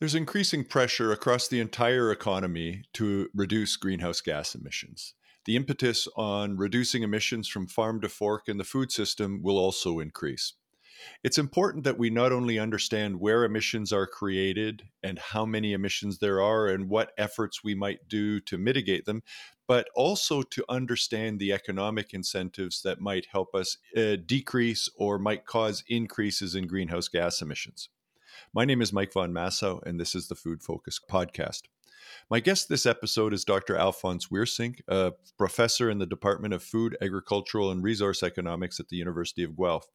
There's increasing pressure across the entire economy to reduce greenhouse gas emissions. The impetus on reducing emissions from farm to fork in the food system will also increase. It's important that we not only understand where emissions are created and how many emissions there are and what efforts we might do to mitigate them, but also to understand the economic incentives that might help us uh, decrease or might cause increases in greenhouse gas emissions. My name is Mike Von Massow, and this is the Food Focus Podcast. My guest this episode is Dr. Alfons Weersink, a professor in the Department of Food, Agricultural, and Resource Economics at the University of Guelph.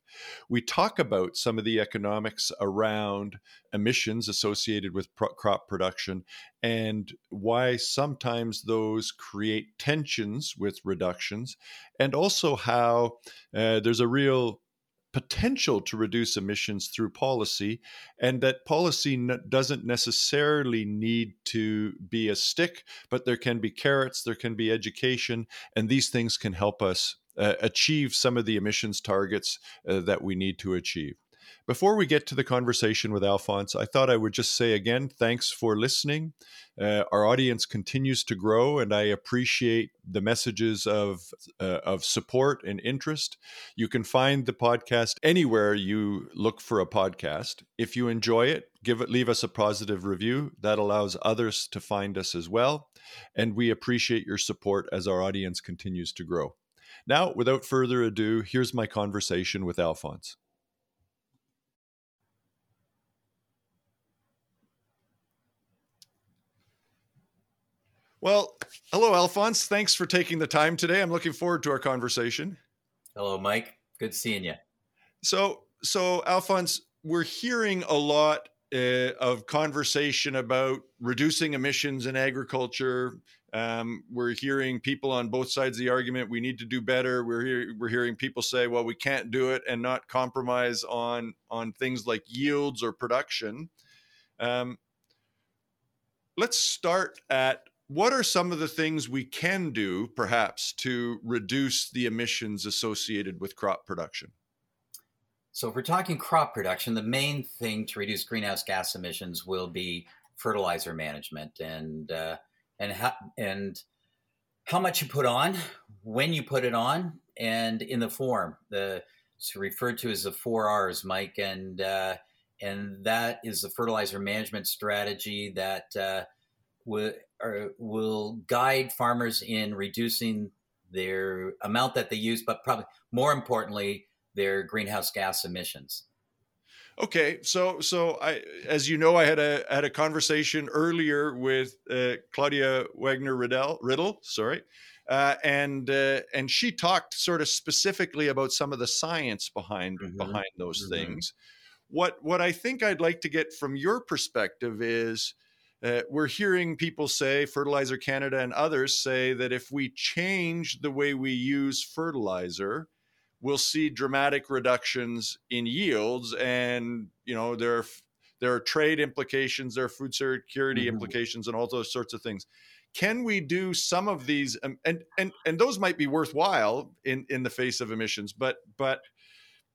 We talk about some of the economics around emissions associated with pro- crop production and why sometimes those create tensions with reductions, and also how uh, there's a real potential to reduce emissions through policy, and that policy n- doesn't necessarily need to be a stick, but there can be carrots, there can be education, and these things can help us uh, achieve some of the emissions targets uh, that we need to achieve. Before we get to the conversation with Alfons, I thought I would just say again, thanks for listening. Uh, our audience continues to grow, and I appreciate the messages of uh, of support and interest. You can find the podcast anywhere you look for a podcast. If you enjoy it, give it leave us a positive review. That allows others to find us as well, and we appreciate your support as our audience continues to grow. Now, without further ado, here's my conversation with Alfons. Well, hello, Alfons. Thanks for taking the time today. I'm looking forward to our conversation. Hello, Mike. Good seeing you. So, so Alfons, we're hearing a lot uh, of conversation about reducing emissions in agriculture. Um, we're hearing people on both sides of the argument. We need to do better. We're hear, we're hearing people say, "Well, we can't do it and not compromise on on things like yields or production." Um, let's start at what are some of the things we can do, perhaps, to reduce the emissions associated with crop production? So, if we're talking crop production, the main thing to reduce greenhouse gas emissions will be fertilizer management and uh, and how and how much you put on, when you put it on, and in the form. The it's referred to as the four R's, Mike, and uh, and that is the fertilizer management strategy that uh, will, will guide farmers in reducing their amount that they use, but probably more importantly, their greenhouse gas emissions. Okay, so so I, as you know, I had a had a conversation earlier with uh, Claudia Wagner Riddell, Riddle, sorry, uh, and uh, and she talked sort of specifically about some of the science behind mm-hmm. behind those mm-hmm. things. What what I think I'd like to get from your perspective is uh, we're hearing people say, Fertilizer Canada and others say that if we change the way we use fertilizer, we'll see dramatic reductions in yields. And, you know, there are, there are trade implications, there are food security mm-hmm. implications, and all those sorts of things. Can we do some of these? Um, and, and, and those might be worthwhile in, in the face of emissions, but, but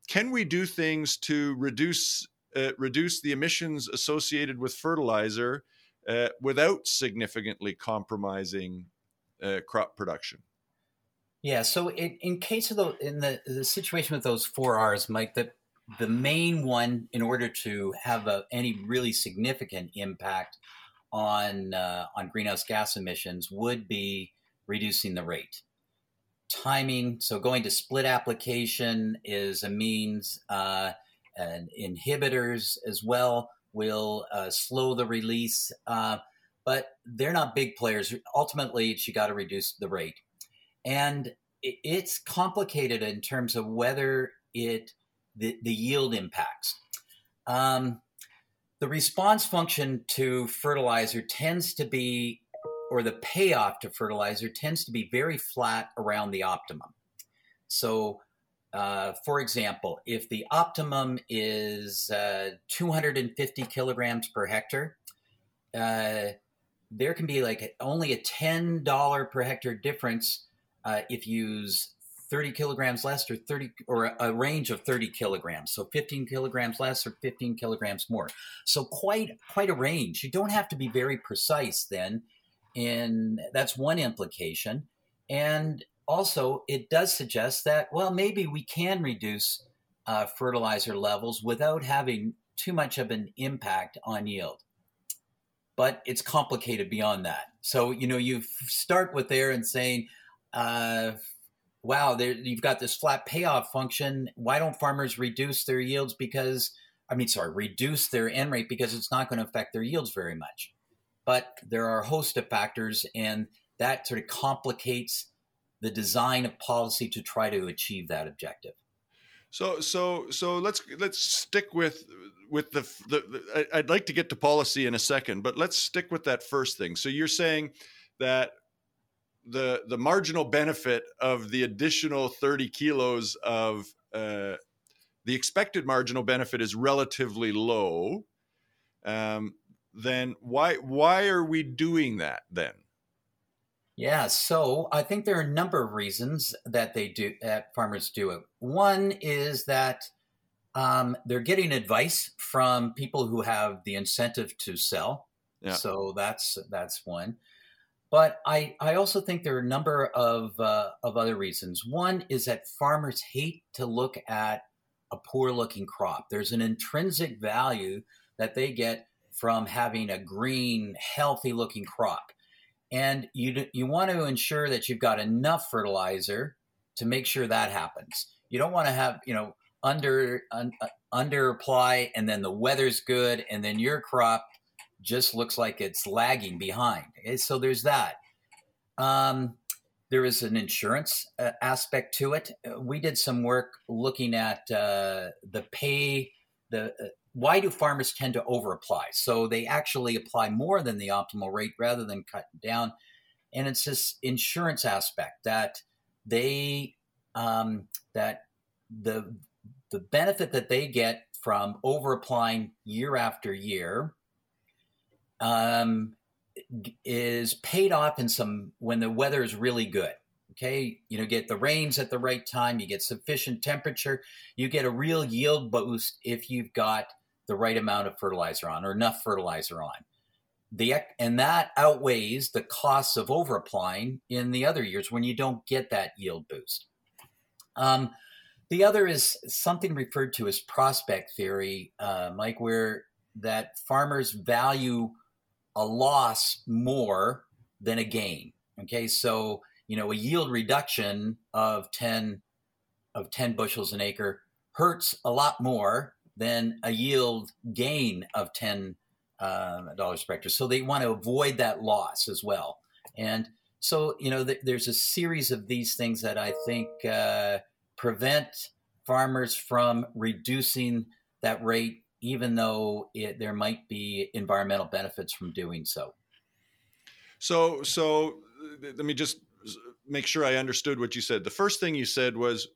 can we do things to reduce, uh, reduce the emissions associated with fertilizer? Uh, without significantly compromising uh, crop production. Yeah. So in, in case of the in the, the situation with those four R's, Mike, the the main one in order to have a, any really significant impact on uh, on greenhouse gas emissions would be reducing the rate. Timing. So going to split application is a means, uh, and inhibitors as well will uh, slow the release, uh, but they're not big players. Ultimately, you got to reduce the rate, and it's complicated in terms of whether it the, the yield impacts. Um, the response function to fertilizer tends to be, or the payoff to fertilizer tends to be very flat around the optimum. So uh, for example, if the optimum is uh, 250 kilograms per hectare, uh, there can be like only a $10 per hectare difference uh, if you use 30 kilograms less or 30 or a range of 30 kilograms. So 15 kilograms less or 15 kilograms more. So quite quite a range. You don't have to be very precise then and that's one implication. And also it does suggest that well maybe we can reduce uh, fertilizer levels without having too much of an impact on yield but it's complicated beyond that so you know you start with there and saying uh, wow, you've got this flat payoff function. Why don't farmers reduce their yields? Because, I mean, sorry, reduce their N rate because it's not going to affect their yields very much. But there are a host of factors, and that sort of complicates the design of policy to try to achieve that objective. So, so, so let's let's stick with with the, the, I'd like to get to policy in a second, but let's stick with that first thing. So you're saying that the the marginal benefit of the additional 30 kilos of uh, the expected marginal benefit is relatively low, um, then why why are we doing that then? Yeah, so I think there are a number of reasons that they do that farmers do it. One is that um, they're getting advice from people who have the incentive to sell. Yeah. So that's that's one. But I, I also think there are a number of, uh, of other reasons. One is that farmers hate to look at a poor looking crop. There's an intrinsic value that they get from having a green, healthy looking crop. And you, you want to ensure that you've got enough fertilizer to make sure that happens. You don't want to have, you know, under, un, uh, under apply and then the weather's good and then your crop just looks like it's lagging behind. Okay? So there's that. Um, there is an insurance uh, aspect to it. Uh, we did some work looking at uh, the pay. The uh, why do farmers tend to overapply? So they actually apply more than the optimal rate rather than cutting down. And it's this insurance aspect that they um, that the the benefit that they get from over applying year after year um, is paid off in some when the weather is really good. Okay, you know, get the rains at the right time, you get sufficient temperature, you get a real yield boost if you've got the right amount of fertilizer on or enough fertilizer on. The and that outweighs the costs of over applying in the other years when you don't get that yield boost. Um, the other is something referred to as prospect theory, uh, Mike, where that farmers value a loss more than a gain. Okay, so you know a yield reduction of ten of ten bushels an acre hurts a lot more than a yield gain of ten uh, dollars per hectare. So they want to avoid that loss as well. And so you know th- there's a series of these things that I think uh, prevent farmers from reducing that rate even though it, there might be environmental benefits from doing so. So, so let me just make sure I understood what you said. The first thing you said was,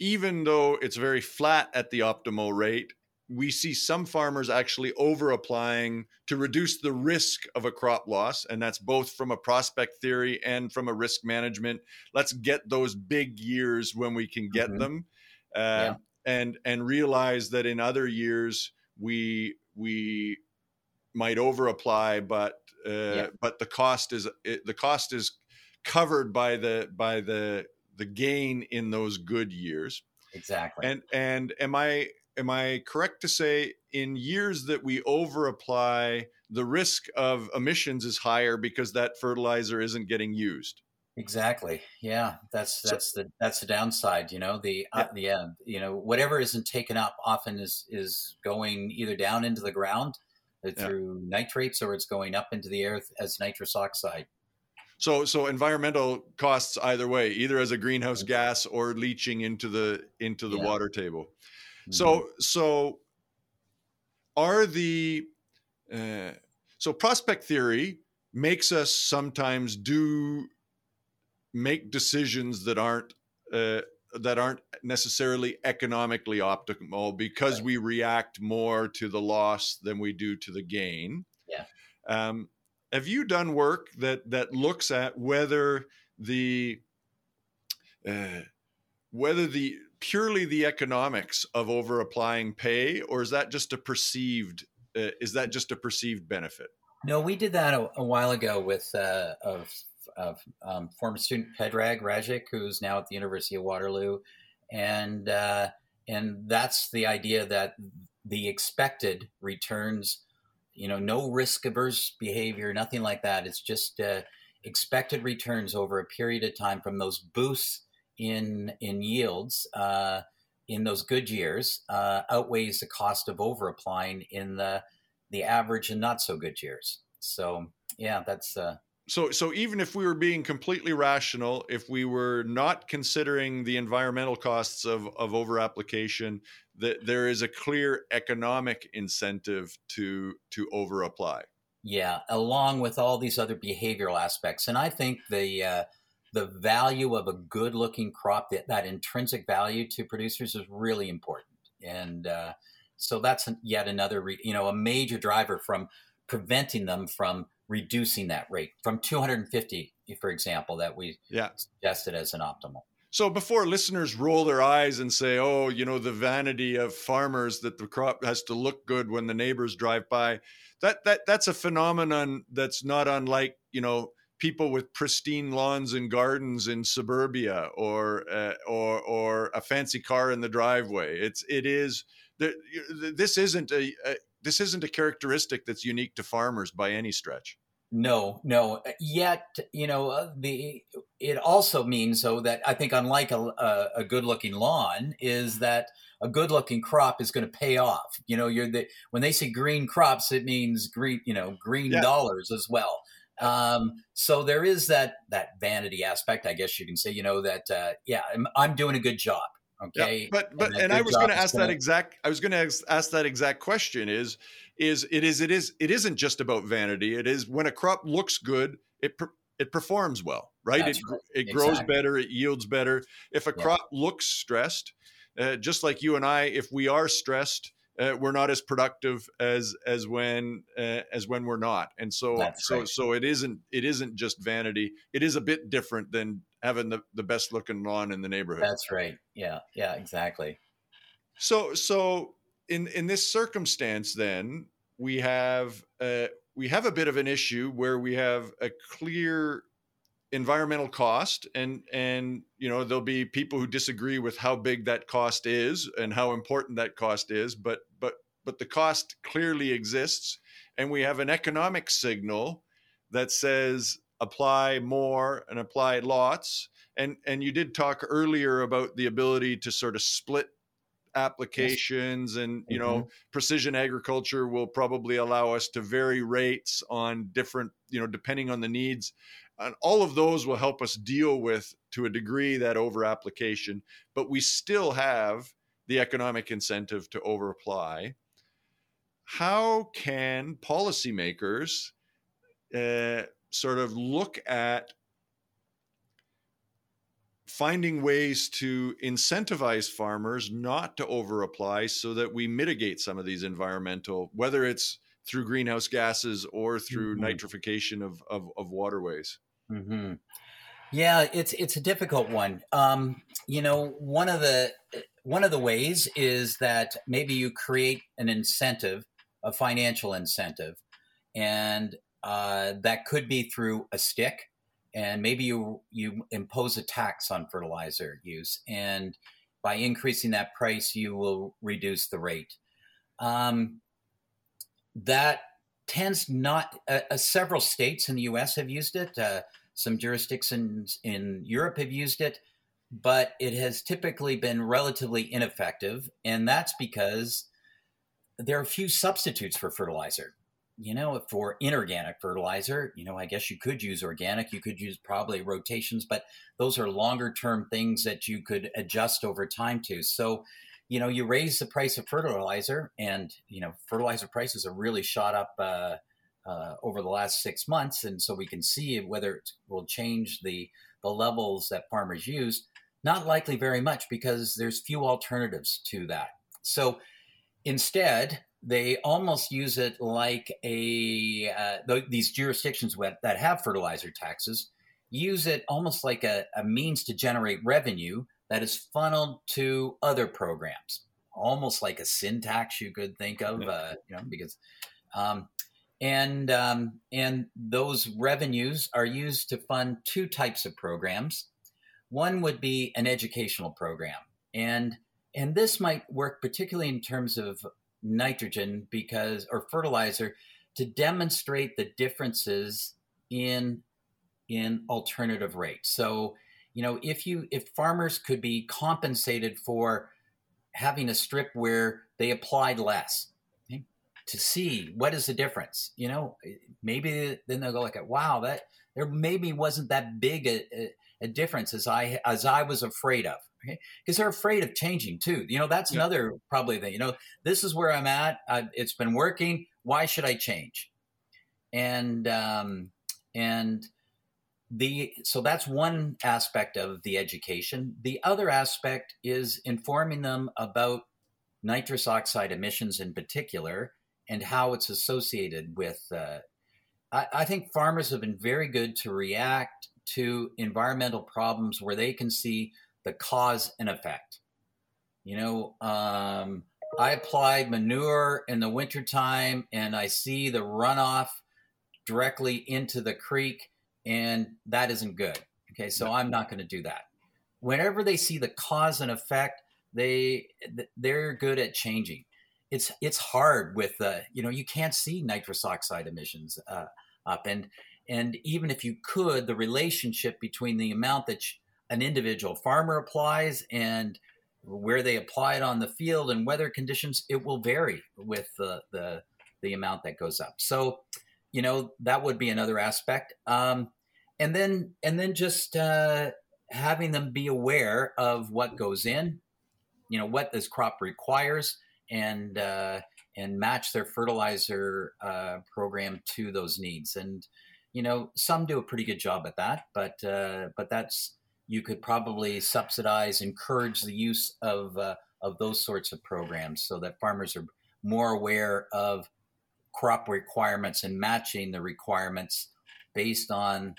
even though it's very flat at the optimal rate, we see some farmers actually over applying to reduce the risk of a crop loss. And that's both from a prospect theory and from a risk management. Let's get those big years when we can get mm-hmm. them. Uh, yeah and and realize that in other years we we might over apply but uh, yeah. but the cost is it, the cost is covered by the by the the gain in those good years exactly and and am i am i correct to say in years that we over apply the risk of emissions is higher because that fertilizer isn't getting used Exactly. Yeah, that's that's so, the that's the downside. You know, the uh, the uh, you know whatever isn't taken up often is is going either down into the ground uh, through yeah. nitrates or it's going up into the air as nitrous oxide. So so environmental costs either way, either as a greenhouse gas or leaching into the into the yeah. water table. Mm-hmm. So so are the uh, so prospect theory makes us sometimes do make decisions that aren't uh, that aren't necessarily economically optimal because right. we react more to the loss than we do to the gain. Yeah. Um, have you done work that that looks at whether the uh, whether the purely the economics of over applying pay, or is that just a perceived uh, is that just a perceived benefit? No, we did that a, a while ago with uh, of, of um, former student Predrag Rajsic, who's now at the University of Waterloo, and uh, and that's the idea that the expected returns, you know, no risk averse behavior, nothing like that. It's just uh, expected returns over a period of time from those boosts in in yields uh, in those good years uh, outweighs the cost of over applying in the the average and not so good years. So yeah, that's uh, so so even if we were being completely rational if we were not considering the environmental costs of of over application that there is a clear economic incentive to to over apply yeah along with all these other behavioral aspects. And i think the uh, the value of a good looking crop that, that intrinsic value to producers is really important. And uh, so that's yet another re- you know a major driver from preventing them from reducing that rate from 250, for example, that we yeah. suggested as an optimal. So before listeners roll their eyes and say, "Oh, you know, the vanity of farmers that the crop has to look good when the neighbors drive by," that that that's a phenomenon that's not unlike you know people with pristine lawns and gardens in suburbia or uh, or or a fancy car in the driveway. It's it is this isn't a, a this isn't a characteristic that's unique to farmers by any stretch. No, no. Uh, yet, you know, uh, the it also means though that I think unlike a, a, a good-looking lawn, is that a good-looking crop is going to pay off. You know, you're the when they say green crops, it means green, you know, green yeah. dollars as well. Um, so there is that that vanity aspect, I guess you can say. You know that uh, yeah, I'm, I'm doing a good job. Okay. Yeah, but but and, and I was going to ask that exact I was going to ask that exact question is is it is it is it isn't just about vanity. It is when a crop looks good, it it performs well, right? That's it right. it grows exactly. better, it yields better. If a yeah. crop looks stressed, uh, just like you and I, if we are stressed, uh, we're not as productive as as when uh, as when we're not. And so That's so right. so it isn't it isn't just vanity. It is a bit different than having the, the best looking lawn in the neighborhood. That's right. Yeah. Yeah, exactly. So, so in, in this circumstance, then we have, uh, we have a bit of an issue where we have a clear environmental cost and and you know there'll be people who disagree with how big that cost is and how important that cost is but but the cost clearly exists and we have an economic signal that says apply more and apply lots. And and you did talk earlier about the ability to sort of split applications and you know mm-hmm. precision agriculture will probably allow us to vary rates on different you know depending on the needs and all of those will help us deal with to a degree that over application but we still have the economic incentive to over apply how can policymakers uh, sort of look at finding ways to incentivize farmers not to overapply so that we mitigate some of these environmental whether it's through greenhouse gases or through mm-hmm. nitrification of, of, of waterways mm-hmm. yeah it's it's a difficult one um, you know one of the one of the ways is that maybe you create an incentive a financial incentive and uh, that could be through a stick, and maybe you you impose a tax on fertilizer use, and by increasing that price, you will reduce the rate. Um, that tends not. Uh, uh, several states in the U.S. have used it. Uh, some jurisdictions in Europe have used it, but it has typically been relatively ineffective, and that's because there are a few substitutes for fertilizer you know, for inorganic fertilizer, you know, I guess you could use organic, you could use probably rotations, but those are longer term things that you could adjust over time to. So, you know, you raise the price of fertilizer, and you know, fertilizer prices have really shot up uh, uh, over the last six months, and so we can see whether it will change the the levels that farmers use. Not likely very much because there's few alternatives to that. So instead, they almost use it like a uh, th- these jurisdictions that have fertilizer taxes use it almost like a, a means to generate revenue that is funneled to other programs, almost like a sin tax you could think of, uh, you know, because um, and um, and those revenues are used to fund two types of programs. One would be an educational program, and and this might work particularly in terms of nitrogen because or fertilizer to demonstrate the differences in in alternative rates. So, you know, if you if farmers could be compensated for having a strip where they applied less, to see what is the difference. You know, maybe then they'll go like, "Wow, that there maybe wasn't that big a, a, a difference as I as I was afraid of." Because they're afraid of changing too. You know, that's yeah. another probably thing. You know, this is where I'm at. I, it's been working. Why should I change? And um, and the so that's one aspect of the education. The other aspect is informing them about nitrous oxide emissions in particular and how it's associated with. Uh, I, I, think farmers have been very good to react to environmental problems where they can see the cause and effect. You know, um, I applied manure in the wintertime and I see the runoff directly into the creek, and that isn't good. Okay, so I'm not going to do that. Whenever they see the cause and effect, they they're good at changing it's it's hard with uh, you know you can't see nitrous oxide emissions uh, up and and even if you could the relationship between the amount that an individual. Farmer applies and where they apply it on the field and weather conditions it will vary with the the, the amount that goes up. So you know that would be another aspect. Um, and then and then just uh, having them be aware of what goes in you know what this crop requires and uh, and match their fertilizer uh, program to those needs. And you know, some do a pretty good job at that, but uh, but that's you could probably subsidize, encourage the use of uh, of those sorts of programs so that farmers are more aware of crop requirements and matching the requirements based on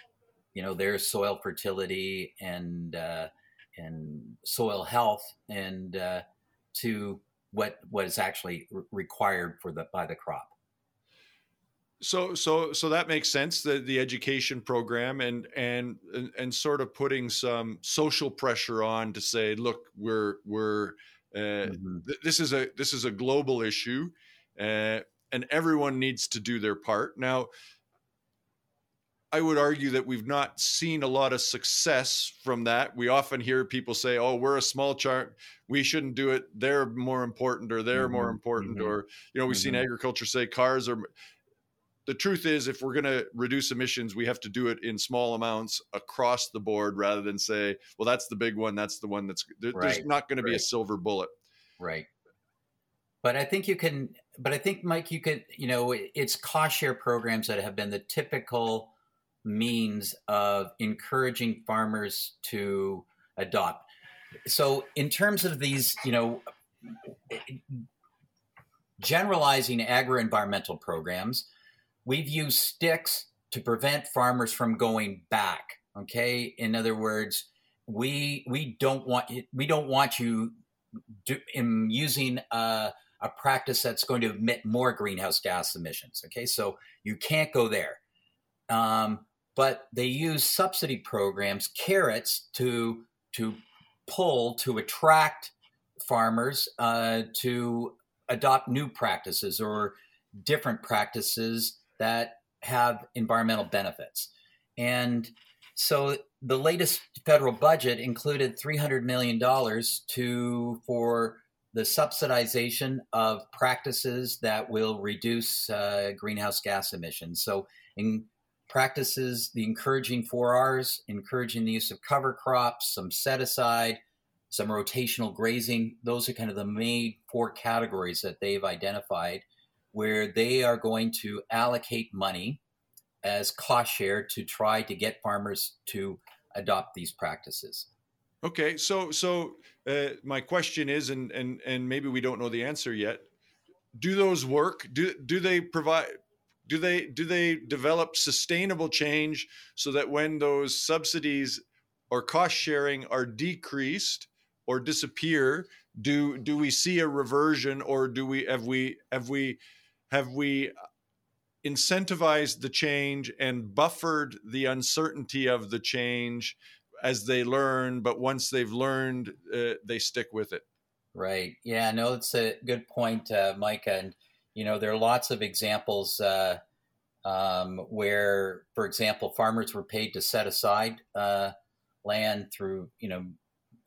you know their soil fertility and uh, and soil health and uh, to what what is actually required for the by the crop. So so so that makes sense. The the education program and and and, and sort of putting some social pressure on to say, look, we're we're uh, mm-hmm. th- this is a this is a global issue, uh, and everyone needs to do their part. Now, I would argue that we've not seen a lot of success from that. We often hear people say, "Oh, we're a small chart. We shouldn't do it. They're more important, or they're mm-hmm. more important." Mm-hmm. Or you know, we've mm-hmm. seen agriculture say cars are. The truth is, if we're going to reduce emissions, we have to do it in small amounts across the board, rather than say, "Well, that's the big one. That's the one that's." There, right. There's not going to be a silver bullet. Right. But I think you can. But I think, Mike, you could. You know, it's cost share programs that have been the typical means of encouraging farmers to adopt. So, in terms of these, you know, generalizing agro-environmental programs, we've used sticks to prevent farmers from going back. Okay, in other words, we we don't want we don't want you do, in using a, a practice that's going to emit more greenhouse gas emissions. Okay, so you can't go there. Um, but they use subsidy programs, carrots, to to pull to attract farmers uh, to adopt new practices or different practices that have environmental benefits. And so the latest federal budget included $300 million to for the subsidization of practices that will reduce uh, greenhouse gas emissions. So in practices the encouraging 4Rs, encouraging the use of cover crops, some set aside, some rotational grazing. Those are kind of the main four categories that they've identified where they are going to allocate money as cost share to try to get farmers to adopt these practices. Okay, so so uh, my question is, and and and maybe we don't know the answer yet. Do those work? Do do they provide? do they do they develop sustainable change so that when those subsidies or cost sharing are decreased or disappear do do we see a reversion or do we have we have we have we incentivized the change and buffered the uncertainty of the change as they learn but once they've learned uh, they stick with it? Right. Yeah no it's a good point uh, micah and you know there are lots of examples uh, um, where for example farmers were paid to set aside uh, land through you know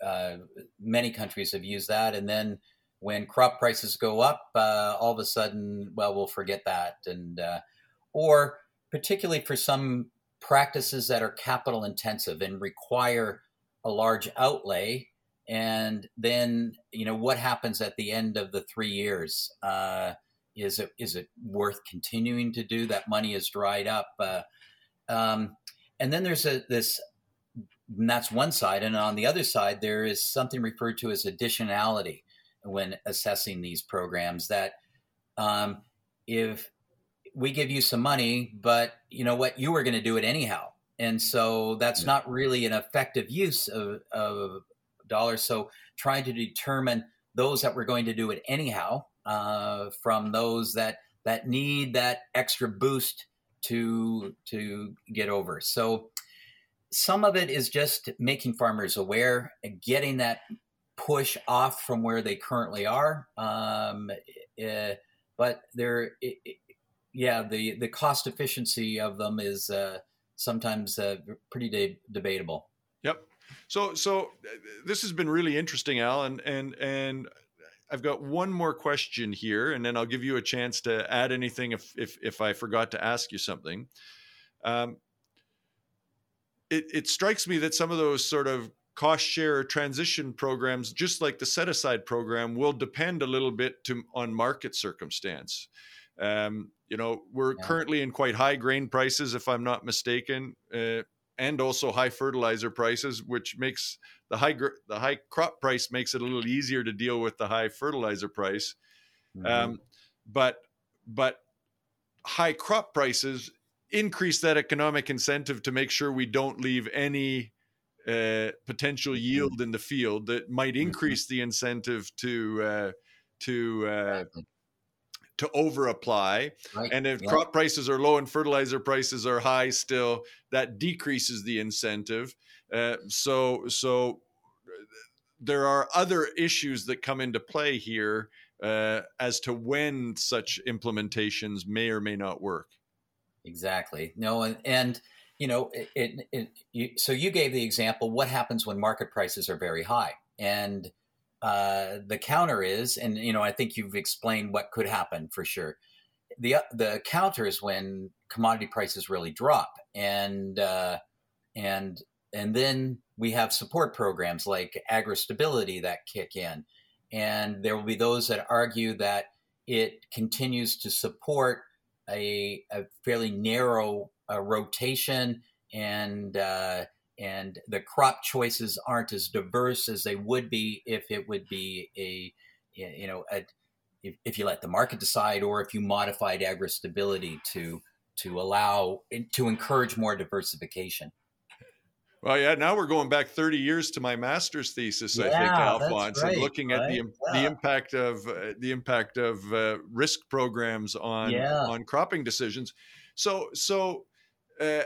uh, many countries have used that and then when crop prices go up, uh, all of a sudden, well, we'll forget that. And, uh, or particularly for some practices that are capital intensive and require a large outlay. And then, you know, what happens at the end of the three years? Uh, is it is it worth continuing to do? That money is dried up. Uh, um, and then there's a this that's one side and on the other side there is something referred to as additionality when assessing these programs that um, if we give you some money, but you know what, you were going to do it anyhow. And so that's yeah. not really an effective use of, of dollars. So trying to determine those that were going to do it anyhow uh, from those that that need that extra boost to to get over. So some of it is just making farmers aware, getting that push off from where they currently are. Um, uh, but they're, it, it, yeah, the, the cost efficiency of them is uh, sometimes uh, pretty de- debatable. Yep. So, so this has been really interesting, Al, and and and I've got one more question here, and then I'll give you a chance to add anything if if if I forgot to ask you something. Um, it, it strikes me that some of those sort of cost share transition programs, just like the set aside program, will depend a little bit to, on market circumstance. Um, you know, we're yeah. currently in quite high grain prices, if I'm not mistaken, uh, and also high fertilizer prices, which makes the high gr- the high crop price makes it a little easier to deal with the high fertilizer price. Mm-hmm. Um, but but high crop prices increase that economic incentive to make sure we don't leave any uh, potential mm-hmm. yield in the field that might mm-hmm. increase the incentive to uh, to uh, to over apply. Right. And if yeah. crop prices are low and fertilizer prices are high, still that decreases the incentive. Uh, so so there are other issues that come into play here uh, as to when such implementations may or may not work. Exactly. No, and, and you know, it, it, it you, so you gave the example. What happens when market prices are very high? And uh, the counter is, and you know, I think you've explained what could happen for sure. the The counter is when commodity prices really drop, and uh, and and then we have support programs like agri-stability that kick in, and there will be those that argue that it continues to support a, a fairly narrow uh, rotation and uh, and the crop choices aren't as diverse as they would be if it would be a you know a, if, if you let the market decide or if you modified agri stability to to allow to encourage more diversification. Well, yeah. Now we're going back 30 years to my master's thesis. Yeah, I think Alfons, right, and looking right? at the yeah. the impact of uh, the impact of uh, risk programs on yeah. on cropping decisions. So, so uh,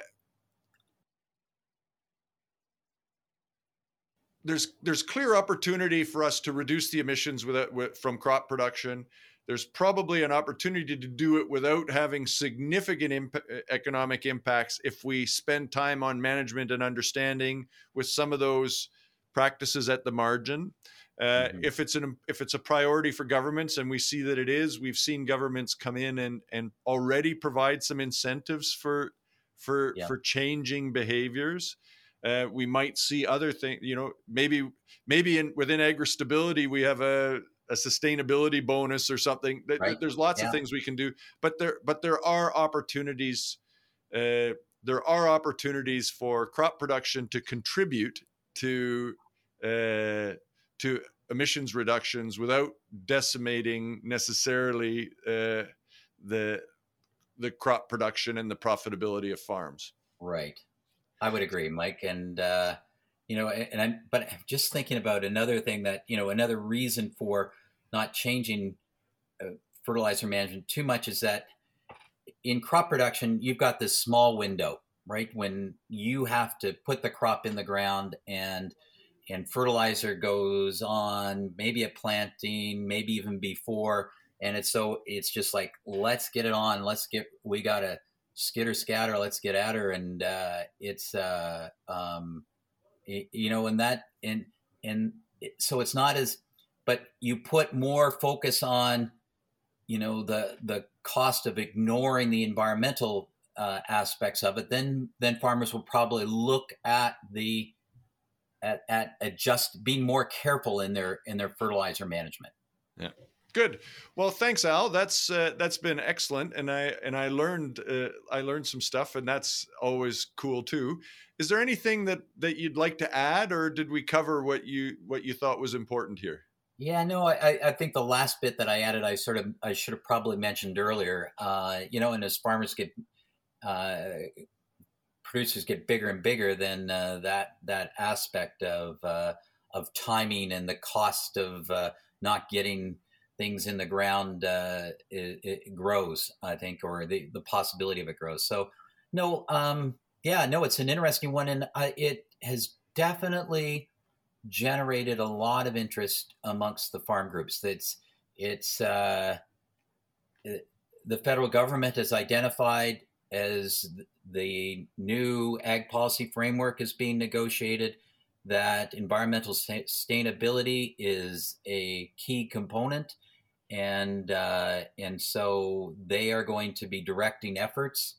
there's there's clear opportunity for us to reduce the emissions with, with, from crop production there's probably an opportunity to do it without having significant imp- economic impacts if we spend time on management and understanding with some of those practices at the margin. Uh, mm-hmm. If it's an if it's a priority for governments, and we see that it is, we've seen governments come in and and already provide some incentives for for yeah. for changing behaviors. Uh, we might see other things. You know, maybe maybe in within agri stability we have a a sustainability bonus or something. Right. There's lots yeah. of things we can do, but there but there are opportunities. Uh, there are opportunities for crop production to contribute to uh, to emissions reductions without decimating necessarily uh, the the crop production and the profitability of farms. Right. I would agree, Mike. And, uh, you know, and I'm, but I'm just thinking about another thing that, you know, another reason for not changing uh, fertilizer management too much is that in crop production, you've got this small window, right? When you have to put the crop in the ground and, and fertilizer goes on maybe at planting, maybe even before. And it's so, it's just like, let's get it on. Let's get, we got to, skitter scatter let's get at her and uh, it's uh, um, you know and that and and so it's not as but you put more focus on you know the the cost of ignoring the environmental uh, aspects of it then then farmers will probably look at the at, at, at just being more careful in their in their fertilizer management. Yeah Good. Well, thanks, Al. That's uh, that's been excellent, and I and I learned uh, I learned some stuff, and that's always cool too. Is there anything that that you'd like to add, or did we cover what you what you thought was important here? Yeah, no, I, I think the last bit that I added, I sort of I should have probably mentioned earlier. Uh, you know, and as farmers get uh, producers get bigger and bigger, then uh, that that aspect of uh, of timing and the cost of not getting things in the ground uh, it, it, grows, I think, or the, the possibility of it grows. So, no, um, yeah, no, it's an interesting one, and I, it has definitely generated a lot of interest amongst the farm groups. It's it's uh, it, the federal government has identified as the new ag policy framework is being negotiated that environmental sustainability is a key component and uh, and so they are going to be directing efforts,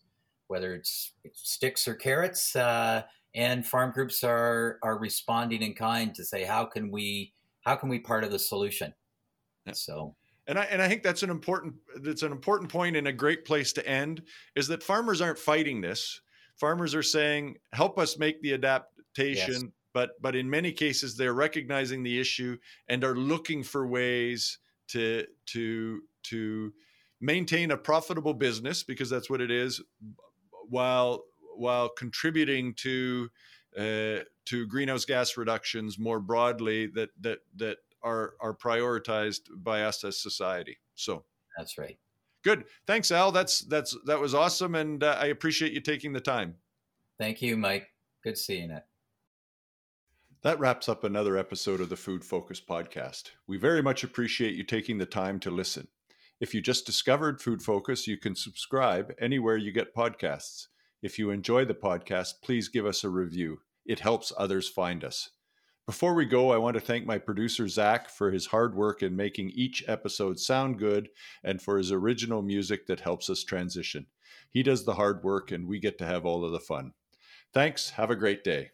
whether it's sticks or carrots. Uh, and farm groups are are responding in kind to say how can we how can we part of the solution. Yeah. So. And I, and I think that's an important that's an important point and a great place to end is that farmers aren't fighting this. Farmers are saying, help us make the adaptation, yes. but but in many cases they're recognizing the issue and are looking for ways to to to maintain a profitable business because that's what it is while while contributing to uh, to greenhouse gas reductions more broadly that that that are are prioritized by us as society. So. That's right. Good. Thanks al. That's that's that was awesome and uh, i appreciate you taking the time. Thank you mike. Good seeing it that wraps up another episode of the Food Focus podcast. We very much appreciate you taking the time to listen. If you just discovered Food Focus, you can subscribe anywhere you get podcasts. If you enjoy the podcast, please give us a review. It helps others find us. Before we go, I want to thank my producer, Zach, for his hard work in making each episode sound good and for his original music that helps us transition. He does the hard work, and we get to have all of the fun. Thanks. Have a great day.